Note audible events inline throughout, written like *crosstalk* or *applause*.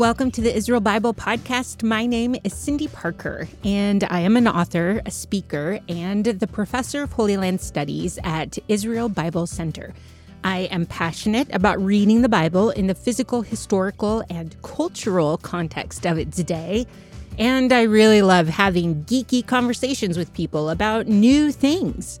Welcome to the Israel Bible Podcast. My name is Cindy Parker, and I am an author, a speaker, and the professor of Holy Land Studies at Israel Bible Center. I am passionate about reading the Bible in the physical, historical, and cultural context of its day. And I really love having geeky conversations with people about new things.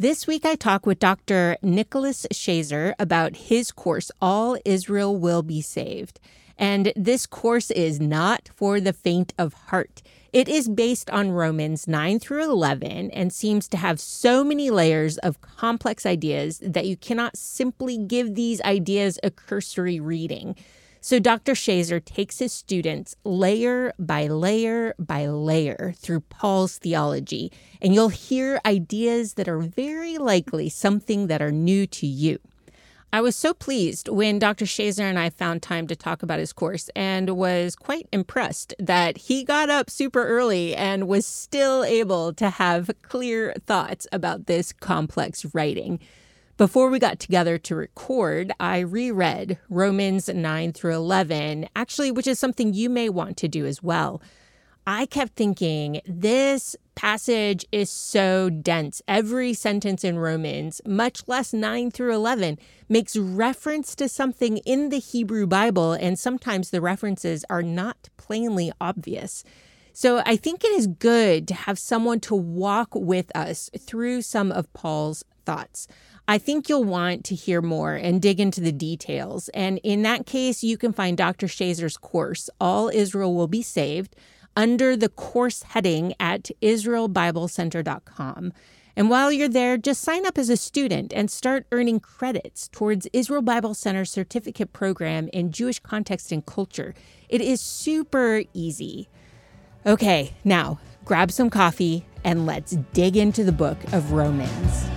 This week, I talk with Dr. Nicholas Schaser about his course, All Israel Will Be Saved. And this course is not for the faint of heart. It is based on Romans 9 through 11 and seems to have so many layers of complex ideas that you cannot simply give these ideas a cursory reading. So Dr. Schaser takes his students layer by layer by layer through Paul's theology, and you'll hear ideas that are very likely something that are new to you. I was so pleased when Dr. Schaser and I found time to talk about his course and was quite impressed that he got up super early and was still able to have clear thoughts about this complex writing. Before we got together to record, I reread Romans 9 through 11, actually, which is something you may want to do as well. I kept thinking, this passage is so dense. Every sentence in Romans, much less 9 through 11, makes reference to something in the Hebrew Bible, and sometimes the references are not plainly obvious. So I think it is good to have someone to walk with us through some of Paul's thoughts. I think you'll want to hear more and dig into the details. And in that case, you can find Dr. Schaser's course, All Israel Will Be Saved, under the course heading at IsraelBibleCenter.com. And while you're there, just sign up as a student and start earning credits towards Israel Bible Center's certificate program in Jewish context and culture. It is super easy. Okay, now grab some coffee and let's dig into the book of Romans.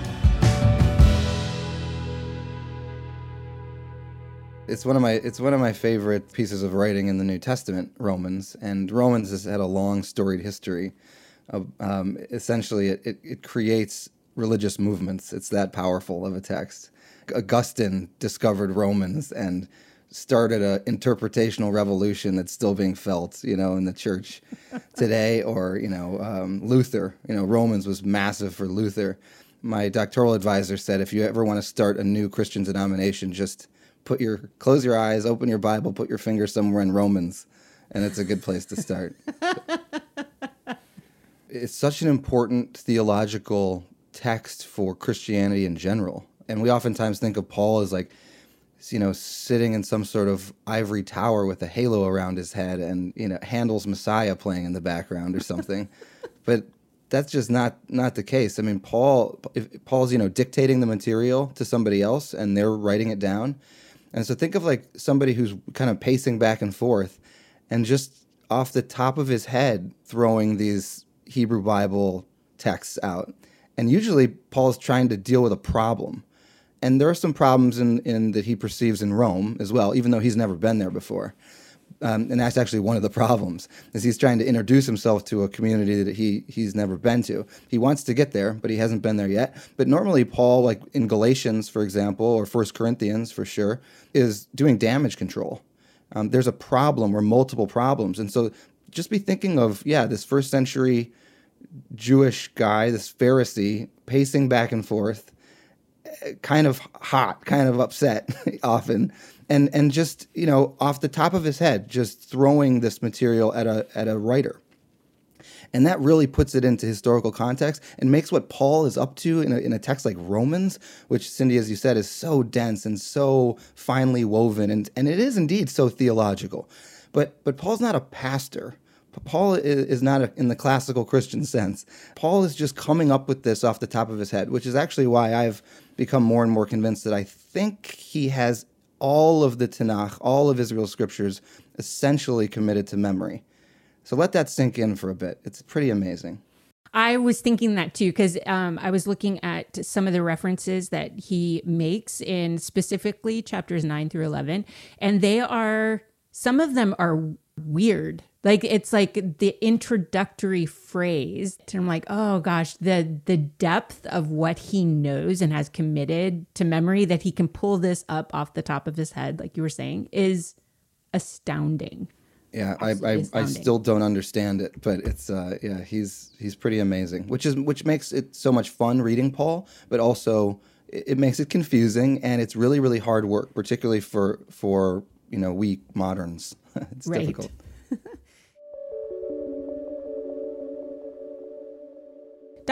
It's one of my it's one of my favorite pieces of writing in the New Testament, Romans, and Romans has had a long storied history. Of, um, essentially, it, it, it creates religious movements. It's that powerful of a text. Augustine discovered Romans and started an interpretational revolution that's still being felt, you know, in the church *laughs* today. Or you know, um, Luther. You know, Romans was massive for Luther. My doctoral advisor said, if you ever want to start a new Christian denomination, just put your close your eyes, open your Bible, put your finger somewhere in Romans, and it's a good place to start. *laughs* it's such an important theological text for Christianity in general. And we oftentimes think of Paul as like, you know, sitting in some sort of ivory tower with a halo around his head and, you know, Handel's Messiah playing in the background or something. *laughs* but that's just not not the case. I mean, Paul if Paul's, you know, dictating the material to somebody else and they're writing it down and so think of like somebody who's kind of pacing back and forth and just off the top of his head throwing these Hebrew Bible texts out. And usually Paul's trying to deal with a problem. And there are some problems in, in that he perceives in Rome as well, even though he's never been there before. Um, and that's actually one of the problems is he's trying to introduce himself to a community that he he's never been to. He wants to get there, but he hasn't been there yet. But normally, Paul, like in Galatians, for example, or First Corinthians, for sure, is doing damage control. Um, there's a problem or multiple problems, and so just be thinking of yeah, this first century Jewish guy, this Pharisee, pacing back and forth, eh, kind of hot, kind of upset *laughs* often and and just you know off the top of his head just throwing this material at a at a writer. And that really puts it into historical context and makes what paul is up to in a, in a text like romans which cindy as you said is so dense and so finely woven. And, and it is indeed so theological. But but paul's not a pastor. Paul is not in the classical Christian sense. Paul is just coming up with this off the top of his head, which is actually why I've become more and more convinced that I think he has all of the Tanakh, all of Israel's scriptures, essentially committed to memory. So let that sink in for a bit. It's pretty amazing. I was thinking that too because um, I was looking at some of the references that he makes in specifically chapters nine through eleven, and they are some of them are weird. Like it's like the introductory phrase, and I'm like, oh gosh, the the depth of what he knows and has committed to memory that he can pull this up off the top of his head, like you were saying, is astounding. Yeah, I, I, I, still don't understand it, but it's uh, yeah, he's he's pretty amazing, which is which makes it so much fun reading Paul, but also it, it makes it confusing and it's really really hard work, particularly for for you know we moderns. *laughs* it's right. difficult. *laughs*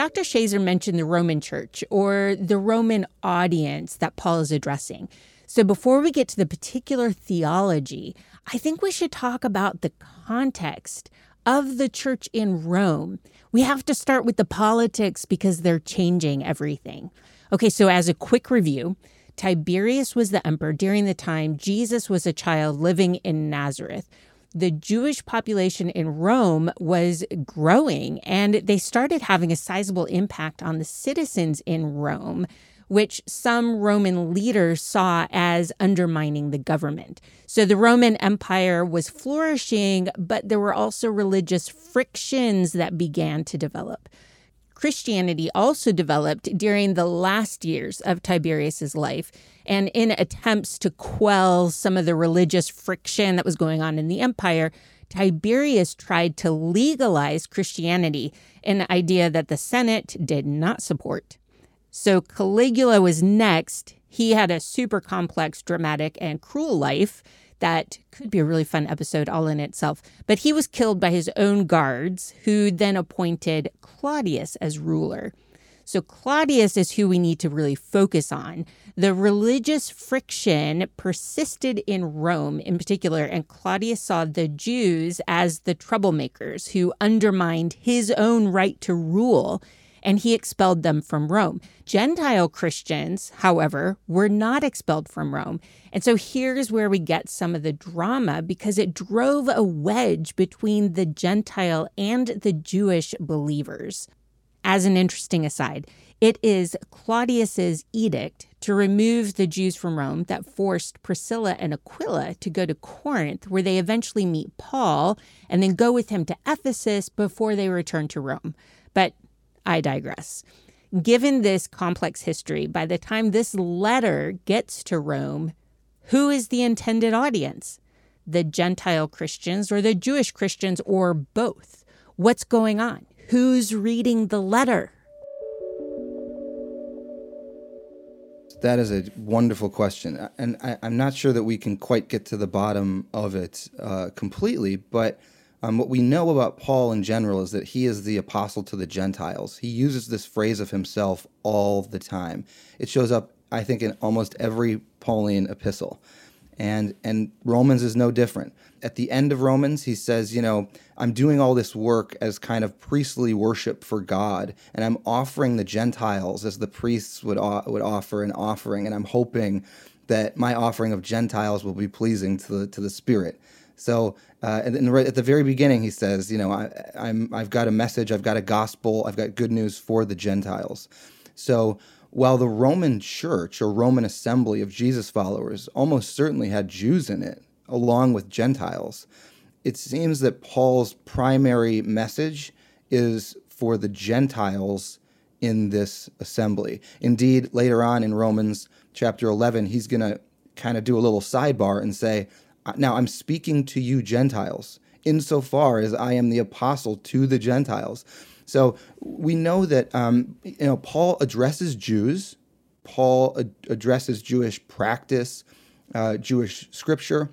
Dr. Schaser mentioned the Roman church or the Roman audience that Paul is addressing. So before we get to the particular theology, I think we should talk about the context of the church in Rome. We have to start with the politics because they're changing everything. Okay, so as a quick review, Tiberius was the emperor during the time Jesus was a child living in Nazareth. The Jewish population in Rome was growing and they started having a sizable impact on the citizens in Rome which some Roman leaders saw as undermining the government. So the Roman Empire was flourishing, but there were also religious frictions that began to develop. Christianity also developed during the last years of Tiberius's life. And in attempts to quell some of the religious friction that was going on in the empire, Tiberius tried to legalize Christianity, an idea that the Senate did not support. So Caligula was next. He had a super complex, dramatic, and cruel life that could be a really fun episode all in itself. But he was killed by his own guards, who then appointed Claudius as ruler. So Claudius is who we need to really focus on. The religious friction persisted in Rome in particular, and Claudius saw the Jews as the troublemakers who undermined his own right to rule and he expelled them from Rome. Gentile Christians, however, were not expelled from Rome. And so here's where we get some of the drama because it drove a wedge between the Gentile and the Jewish believers. As an interesting aside, it is Claudius's edict to remove the Jews from Rome that forced Priscilla and Aquila to go to Corinth, where they eventually meet Paul and then go with him to Ephesus before they return to Rome. But I digress. Given this complex history, by the time this letter gets to Rome, who is the intended audience? The Gentile Christians or the Jewish Christians or both? What's going on? Who's reading the letter? That is a wonderful question. And I, am not sure that we can quite get to the bottom of it uh, completely, but um, what we know about Paul in general is that he is the apostle to the Gentiles. He uses this phrase of himself all the time. It shows up, I think, in almost every Pauline epistle. And, and Romans is no different. At the end of Romans, he says, You know, I'm doing all this work as kind of priestly worship for God, and I'm offering the Gentiles as the priests would, would offer an offering, and I'm hoping that my offering of Gentiles will be pleasing to the, to the Spirit. So, uh, and right at the very beginning, he says, you know, I, I'm, I've got a message, I've got a gospel, I've got good news for the Gentiles. So, while the Roman church or Roman assembly of Jesus followers almost certainly had Jews in it, along with Gentiles, it seems that Paul's primary message is for the Gentiles in this assembly. Indeed, later on in Romans chapter 11, he's going to kind of do a little sidebar and say, now I'm speaking to you Gentiles, insofar as I am the apostle to the Gentiles. So we know that um, you know Paul addresses Jews. Paul ad- addresses Jewish practice, uh, Jewish scripture,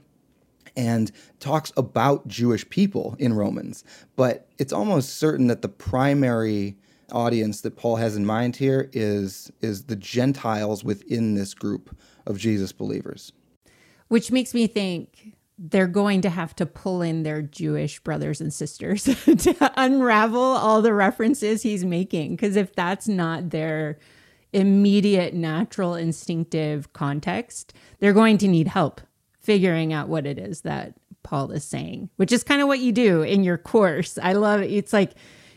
and talks about Jewish people in Romans. But it's almost certain that the primary audience that Paul has in mind here is is the Gentiles within this group of Jesus believers which makes me think they're going to have to pull in their Jewish brothers and sisters *laughs* to unravel all the references he's making. Because if that's not their immediate, natural, instinctive context, they're going to need help figuring out what it is that Paul is saying, which is kind of what you do in your course. I love it. It's like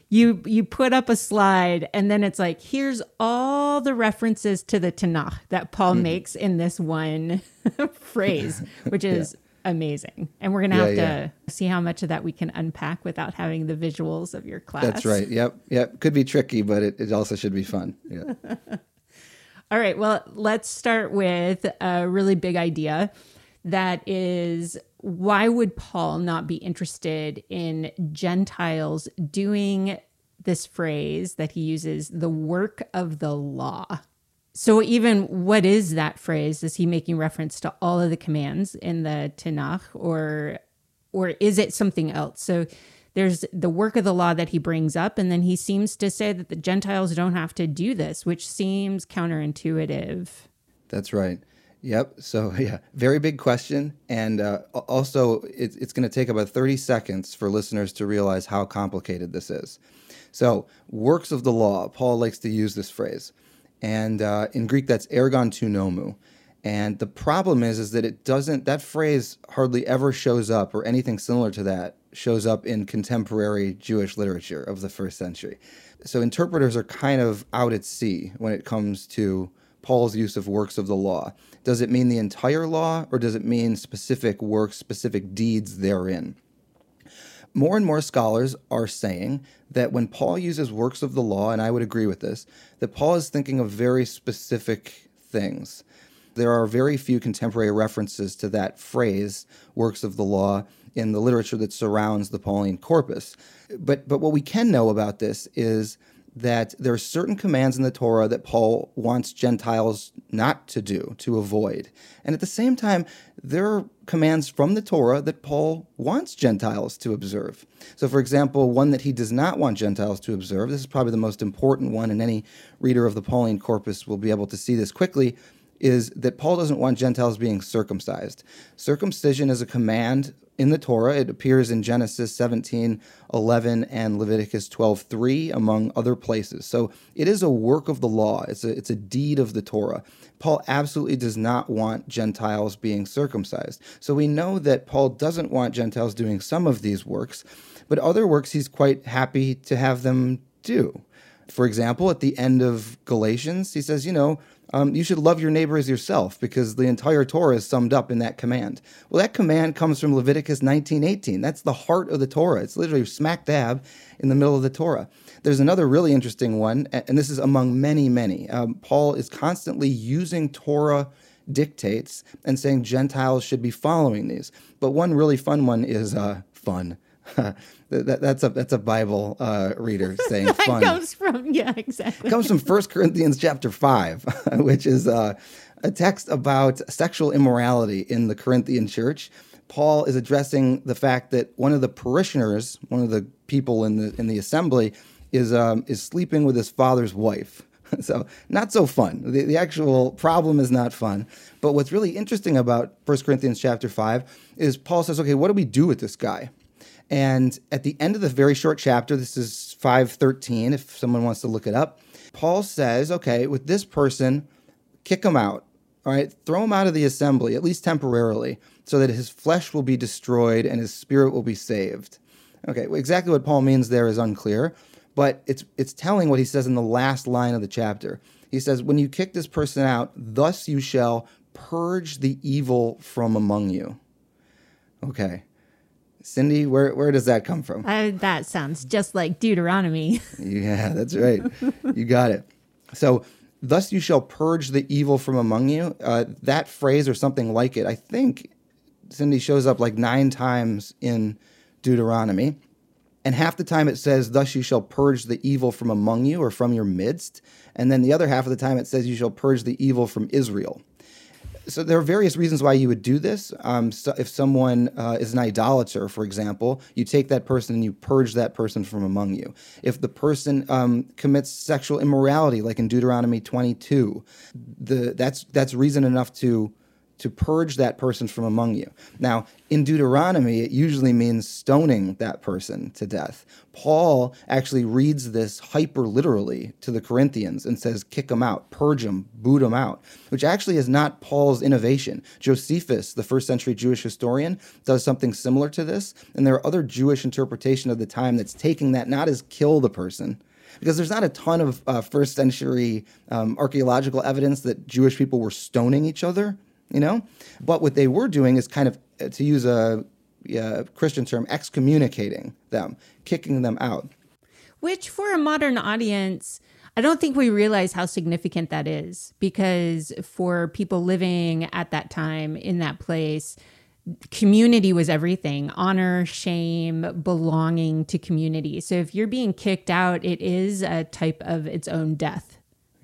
you you put up a slide and then it's like here's all the references to the Tanakh that Paul mm. makes in this one *laughs* phrase, which *laughs* is yeah. Amazing. And we're gonna yeah, have to see how much of that we can unpack without having the visuals of your class. That's right. Yep. Yep. Could be tricky, but it, it also should be fun. Yeah. *laughs* all right. Well, let's start with a really big idea that is why would Paul not be interested in Gentiles doing this phrase that he uses, the work of the law? So, even what is that phrase? Is he making reference to all of the commands in the Tanakh, or, or is it something else? So, there's the work of the law that he brings up, and then he seems to say that the Gentiles don't have to do this, which seems counterintuitive. That's right. Yep. So, *laughs* yeah, very big question. And uh, also, it, it's going to take about 30 seconds for listeners to realize how complicated this is. So, works of the law, Paul likes to use this phrase. And uh, in Greek, that's ergon tou nomou. And the problem is, is that it doesn't, that phrase hardly ever shows up, or anything similar to that shows up in contemporary Jewish literature of the first century. So interpreters are kind of out at sea when it comes to Paul's use of works of the law. Does it mean the entire law, or does it mean specific works, specific deeds therein? More and more scholars are saying that when Paul uses works of the law, and I would agree with this, that Paul is thinking of very specific things. There are very few contemporary references to that phrase, works of the law, in the literature that surrounds the Pauline corpus. But, but what we can know about this is that there are certain commands in the Torah that Paul wants Gentiles not to do, to avoid. And at the same time, there are commands from the Torah that Paul wants Gentiles to observe. So, for example, one that he does not want Gentiles to observe, this is probably the most important one, and any reader of the Pauline corpus will be able to see this quickly, is that Paul doesn't want Gentiles being circumcised. Circumcision is a command in the Torah. It appears in Genesis 17 11 and Leviticus 12 3, among other places. So it is a work of the law, it's a, it's a deed of the Torah. Paul absolutely does not want Gentiles being circumcised. So we know that Paul doesn't want Gentiles doing some of these works, but other works he's quite happy to have them do. For example, at the end of Galatians, he says, you know, um, you should love your neighbor as yourself because the entire Torah is summed up in that command. Well, that command comes from Leviticus 19:18. That's the heart of the Torah. It's literally smack dab in the middle of the Torah. There's another really interesting one, and this is among many, many. Um, Paul is constantly using Torah dictates and saying Gentiles should be following these. But one really fun one is uh, fun. *laughs* that, that's a that's a Bible uh, reader *laughs* saying that fun. comes from yeah exactly. It comes from First Corinthians chapter five, *laughs* which is uh, a text about sexual immorality in the Corinthian church. Paul is addressing the fact that one of the parishioners, one of the people in the in the assembly, is um, is sleeping with his father's wife. so not so fun. The, the actual problem is not fun. But what's really interesting about 1 Corinthians chapter 5 is Paul says, okay, what do we do with this guy? And at the end of the very short chapter, this is 513, if someone wants to look it up, Paul says, okay, with this person, kick him out. All right, throw him out of the assembly, at least temporarily, so that his flesh will be destroyed and his spirit will be saved. Okay, exactly what Paul means there is unclear, but it's it's telling what he says in the last line of the chapter. He says, "When you kick this person out, thus you shall purge the evil from among you." Okay. Cindy, where where does that come from? Uh, that sounds just like Deuteronomy. *laughs* yeah, that's right. you got it. So, thus you shall purge the evil from among you. Uh, that phrase or something like it, I think, Cindy shows up like nine times in Deuteronomy. And half the time it says, Thus you shall purge the evil from among you or from your midst. And then the other half of the time it says, You shall purge the evil from Israel so there are various reasons why you would do this. Um, so if someone uh, is an idolater, for example, you take that person and you purge that person from among you. If the person um, commits sexual immorality, like in Deuteronomy 22, the, that's that's reason enough to to purge that person from among you. Now, in Deuteronomy, it usually means stoning that person to death. Paul actually reads this hyper literally to the Corinthians and says, kick them out, purge them, boot them out, which actually is not Paul's innovation. Josephus, the first century Jewish historian, does something similar to this. And there are other Jewish interpretation of the time that's taking that not as kill the person, because there's not a ton of uh, first century um, archaeological evidence that Jewish people were stoning each other you know? But what they were doing is kind of, uh, to use a, a Christian term, excommunicating them, kicking them out. Which, for a modern audience, I don't think we realize how significant that is because for people living at that time in that place, community was everything honor, shame, belonging to community. So if you're being kicked out, it is a type of its own death.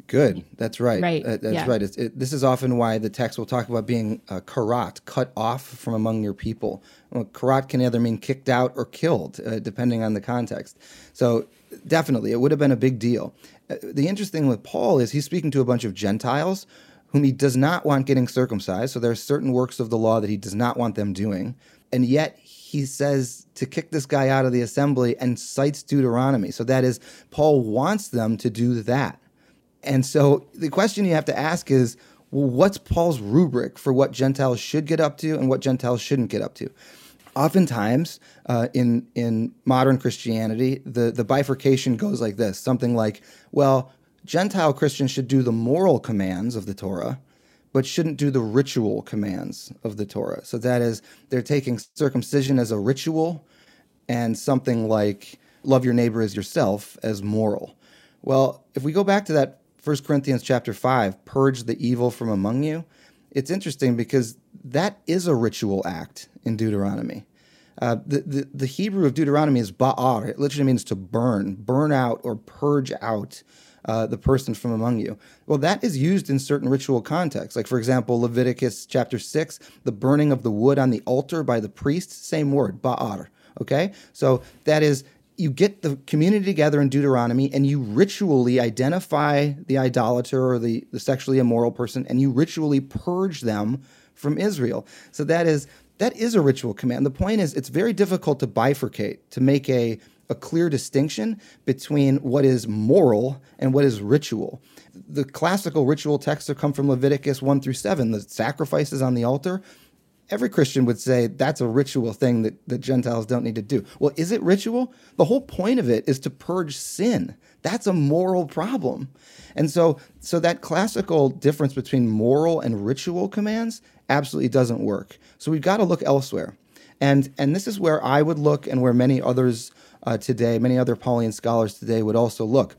Good. That's right. Right. Uh, that's yeah. right. It, this is often why the text will talk about being uh, karat, cut off from among your people. Well, karat can either mean kicked out or killed, uh, depending on the context. So definitely, it would have been a big deal. Uh, the interesting thing with Paul is he's speaking to a bunch of Gentiles whom he does not want getting circumcised. So there are certain works of the law that he does not want them doing. And yet he says to kick this guy out of the assembly and cites Deuteronomy. So that is, Paul wants them to do that. And so the question you have to ask is well, what's Paul's rubric for what Gentiles should get up to and what Gentiles shouldn't get up to? Oftentimes, uh, in in modern Christianity, the the bifurcation goes like this: something like, well, Gentile Christians should do the moral commands of the Torah, but shouldn't do the ritual commands of the Torah. So that is, they're taking circumcision as a ritual, and something like love your neighbor as yourself as moral. Well, if we go back to that 1 Corinthians chapter 5, purge the evil from among you. It's interesting because that is a ritual act in Deuteronomy. Uh, the, the, the, Hebrew of Deuteronomy is ba'ar. It literally means to burn, burn out or purge out uh, the person from among you. Well, that is used in certain ritual contexts. Like, for example, Leviticus chapter 6, the burning of the wood on the altar by the priest, same word, ba'ar. Okay? So that is you get the community together in Deuteronomy and you ritually identify the idolater or the, the sexually immoral person and you ritually purge them from Israel. So that is that is a ritual command. The point is it's very difficult to bifurcate, to make a, a clear distinction between what is moral and what is ritual. The classical ritual texts have come from Leviticus 1 through 7, the sacrifices on the altar every Christian would say that's a ritual thing that, that Gentiles don't need to do. Well, is it ritual? The whole point of it is to purge sin. That's a moral problem. And so so that classical difference between moral and ritual commands absolutely doesn't work. So we've got to look elsewhere. And and this is where I would look and where many others uh, today, many other Pauline scholars today would also look.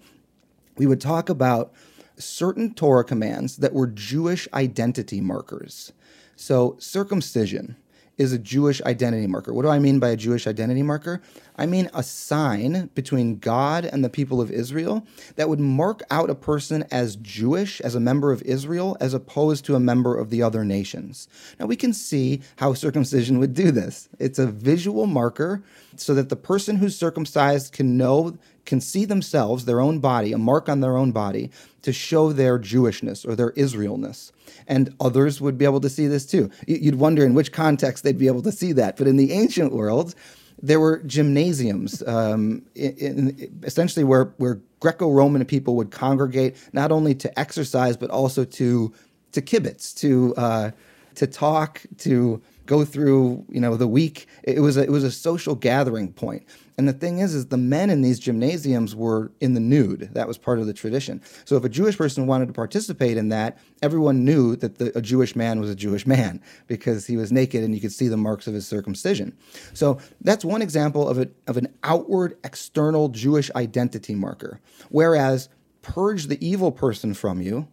We would talk about certain Torah commands that were Jewish identity markers. So, circumcision is a Jewish identity marker. What do I mean by a Jewish identity marker? I mean a sign between God and the people of Israel that would mark out a person as Jewish, as a member of Israel, as opposed to a member of the other nations. Now we can see how circumcision would do this. It's a visual marker so that the person who's circumcised can know can see themselves, their own body, a mark on their own body, to show their Jewishness or their Israelness. And others would be able to see this too. You'd wonder in which context they'd be able to see that. But in the ancient world, there were gymnasiums, um, in, in, essentially where, where Greco-Roman people would congregate not only to exercise but also to to kibitz, to uh, to talk, to go through you know the week. It was a, it was a social gathering point. And the thing is, is the men in these gymnasiums were in the nude. That was part of the tradition. So if a Jewish person wanted to participate in that, everyone knew that the, a Jewish man was a Jewish man because he was naked and you could see the marks of his circumcision. So that's one example of, a, of an outward, external Jewish identity marker. Whereas purge the evil person from you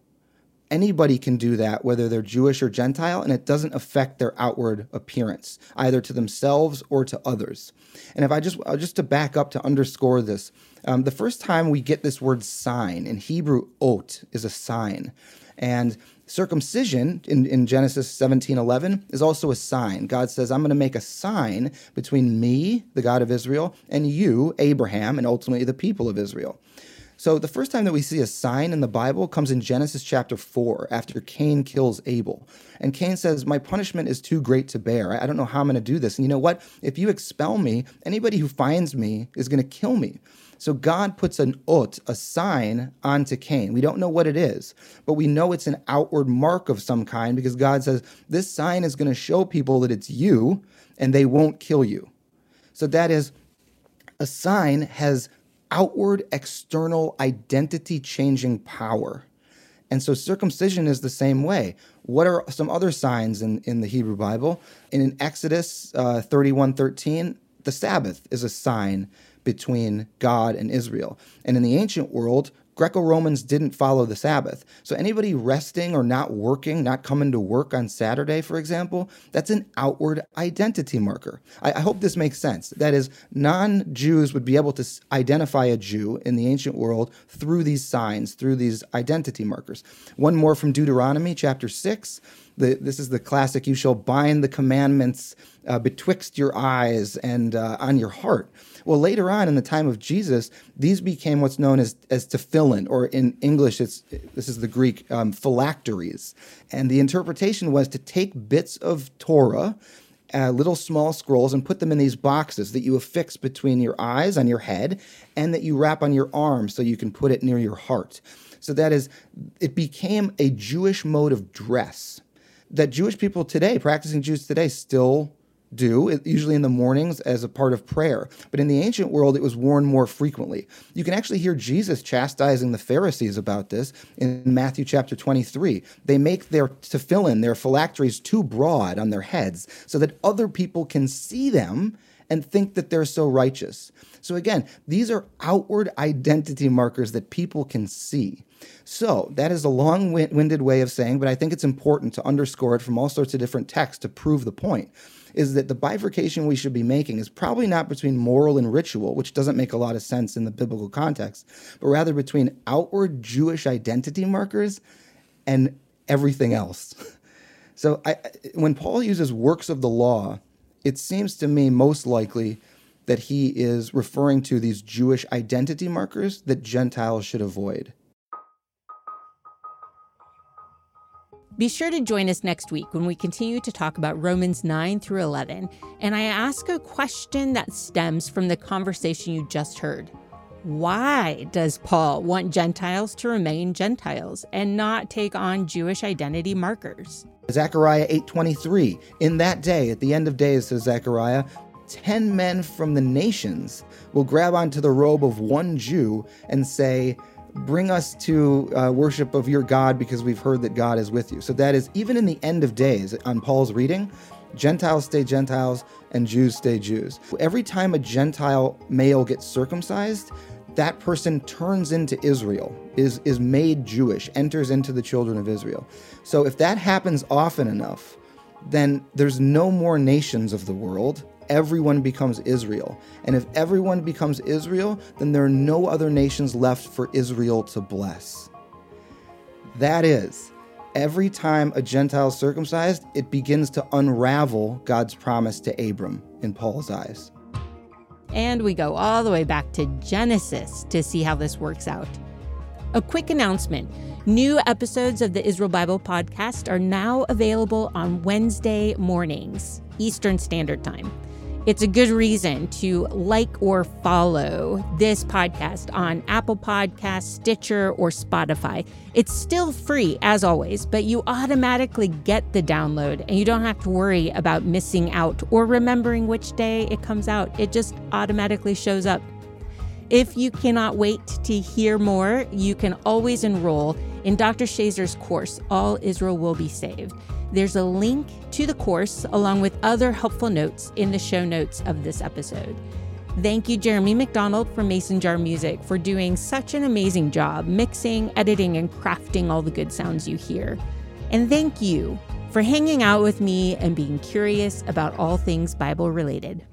anybody can do that, whether they're Jewish or Gentile, and it doesn't affect their outward appearance, either to themselves or to others. And if I just uh, just to back up to underscore this, um, the first time we get this word sign in Hebrew, ot is a sign, and circumcision in, in Genesis 17 11 is also a sign. God says, I'm going to make a sign between me, the God of Israel, and you, Abraham, and ultimately the people of Israel. So the first time that we see a sign in the Bible comes in Genesis chapter 4 after Cain kills Abel. And Cain says, My punishment is too great to bear. I don't know how I'm going to do this. And you know what? If you expel me, anybody who finds me is going to kill me. So God puts an ot, a sign, onto Cain. We don't know what it is, but we know it's an outward mark of some kind because God says, This sign is going to show people that it's you and they won't kill you. So that is, a sign has outward, external, identity changing power. And so circumcision is the same way. What are some other signs in, in the Hebrew Bible? In Exodus uh, 31 13, the Sabbath is a sign between God and Israel. And in the ancient world, Greco Romans didn't follow the Sabbath. So anybody resting or not working, not coming to work on Saturday, for example, that's an outward identity marker. I, I hope this makes sense. That is, non Jews would be able to identify a Jew in the ancient world through these signs, through these identity markers. One more from Deuteronomy chapter 6. The, this is the classic you shall bind the commandments uh, betwixt your eyes and uh, on your heart. Well, later on in the time of Jesus, these became what's known as, as tefillin, or in English, it's, this is the Greek, um, phylacteries. And the interpretation was to take bits of Torah, uh, little small scrolls, and put them in these boxes that you affix between your eyes on your head and that you wrap on your arm so you can put it near your heart. So that is, it became a Jewish mode of dress that Jewish people today, practicing Jews today, still do, usually in the mornings as a part of prayer. But in the ancient world, it was worn more frequently. You can actually hear Jesus chastising the Pharisees about this in Matthew chapter 23. They make their tefillin, their phylacteries, too broad on their heads so that other people can see them and think that they're so righteous. So again, these are outward identity markers that people can see. So that is a long winded way of saying, but I think it's important to underscore it from all sorts of different texts to prove the point is that the bifurcation we should be making is probably not between moral and ritual, which doesn't make a lot of sense in the biblical context, but rather between outward Jewish identity markers and everything else. *laughs* So I, when Paul uses works of the law, it seems to me most likely that he is referring to these Jewish identity markers that Gentiles should avoid. Be sure to join us next week when we continue to talk about Romans 9 through 11, and I ask a question that stems from the conversation you just heard. Why does Paul want Gentiles to remain Gentiles and not take on Jewish identity markers? Zechariah 8:23 In that day at the end of days says Zechariah 10 men from the nations will grab onto the robe of one Jew and say bring us to uh, worship of your God because we've heard that God is with you. So that is even in the end of days on Paul's reading, Gentiles stay Gentiles and Jews stay Jews. Every time a Gentile male gets circumcised, that person turns into Israel, is, is made Jewish, enters into the children of Israel. So if that happens often enough, then there's no more nations of the world everyone becomes Israel. And if everyone becomes Israel, then there are no other nations left for Israel to bless. That is, every time a Gentile is circumcised, it begins to unravel God's promise to Abram in Paul's eyes. And we go all the way back to Genesis to see how this works out. A quick announcement new episodes of the Israel Bible podcast are now available on Wednesday mornings, Eastern Standard Time. It's a good reason to like or follow this podcast on Apple Podcasts, Stitcher, or Spotify. It's still free, as always, but you automatically get the download and you don't have to worry about missing out or remembering which day it comes out. It just automatically shows up. If you cannot wait to hear more, you can always enroll in Dr. Schaser's course, All Israel Will Be Saved. There's a link to the course along with other helpful notes in the show notes of this episode. Thank you, Jeremy McDonald from Mason Jar Music, for doing such an amazing job mixing, editing, and crafting all the good sounds you hear. And thank you for hanging out with me and being curious about all things Bible related.